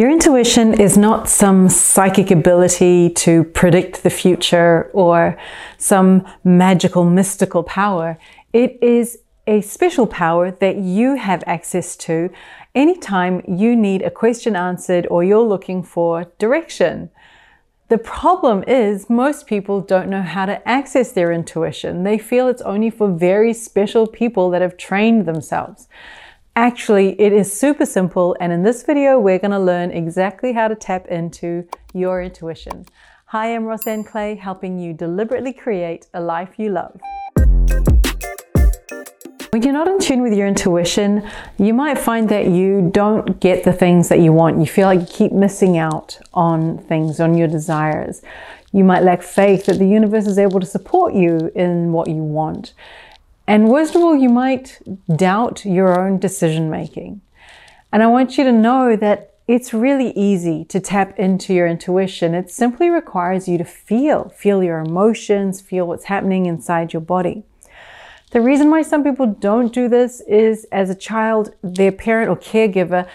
Your intuition is not some psychic ability to predict the future or some magical mystical power. It is a special power that you have access to anytime you need a question answered or you're looking for direction. The problem is most people don't know how to access their intuition. They feel it's only for very special people that have trained themselves. Actually, it is super simple and in this video we're going to learn exactly how to tap into your intuition. Hi, I'm Rosanne Clay, helping you deliberately create a life you love. When you're not in tune with your intuition, you might find that you don't get the things that you want. You feel like you keep missing out on things, on your desires. You might lack faith that the universe is able to support you in what you want. And worst of all, you might doubt your own decision making. And I want you to know that it's really easy to tap into your intuition. It simply requires you to feel, feel your emotions, feel what's happening inside your body. The reason why some people don't do this is as a child, their parent or caregiver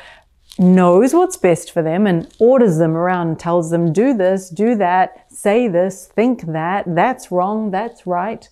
knows what's best for them and orders them around and tells them, do this, do that, say this, think that, that's wrong, that's right.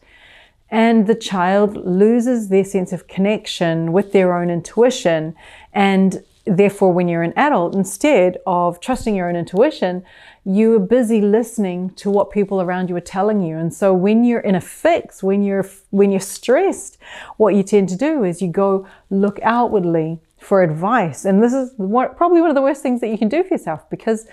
And the child loses their sense of connection with their own intuition. And therefore, when you're an adult, instead of trusting your own intuition, you are busy listening to what people around you are telling you. And so when you're in a fix, when you're when you're stressed, what you tend to do is you go look outwardly for advice. And this is what, probably one of the worst things that you can do for yourself because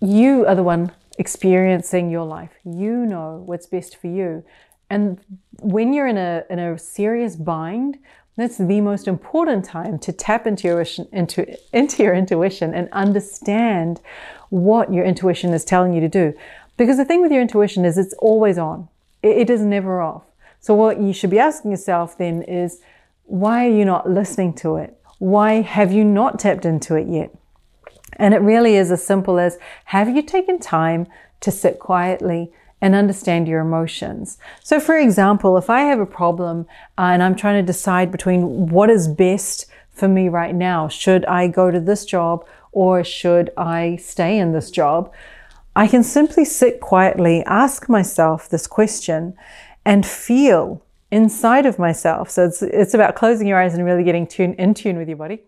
you are the one experiencing your life. You know what's best for you. And when you're in a in a serious bind, that's the most important time to tap into your into into your intuition and understand what your intuition is telling you to do. Because the thing with your intuition is it's always on, it, it is never off. So, what you should be asking yourself then is why are you not listening to it? Why have you not tapped into it yet? And it really is as simple as have you taken time to sit quietly and understand your emotions. So, for example, if I have a problem uh, and I'm trying to decide between what is best for me right now, should I go to this job or should I stay in this job? I can simply sit quietly, ask myself this question, and feel inside of myself. So it's, it's about closing your eyes and really getting tune, in tune with your body.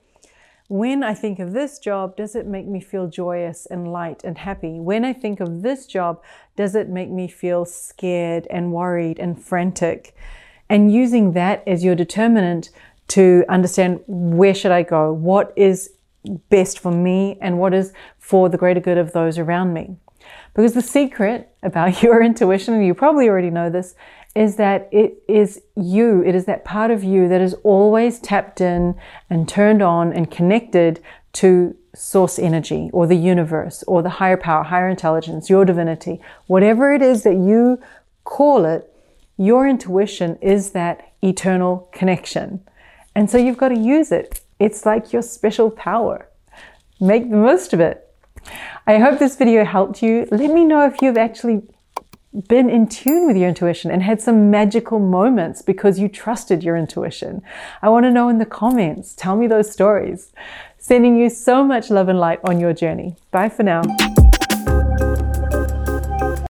When I think of this job, does it make me feel joyous and light and happy? When I think of this job, does it make me feel scared and worried and frantic? And using that as your determinant to understand where should I go? What is best for me and what is for the greater good of those around me. Because the secret about your intuition, and you probably already know this, is that it is you, it is that part of you that is always tapped in and turned on and connected to source energy or the universe or the higher power, higher intelligence, your divinity, whatever it is that you call it, your intuition is that eternal connection. And so you've got to use it it's like your special power. Make the most of it. I hope this video helped you. Let me know if you've actually been in tune with your intuition and had some magical moments because you trusted your intuition. I want to know in the comments. Tell me those stories. Sending you so much love and light on your journey. Bye for now.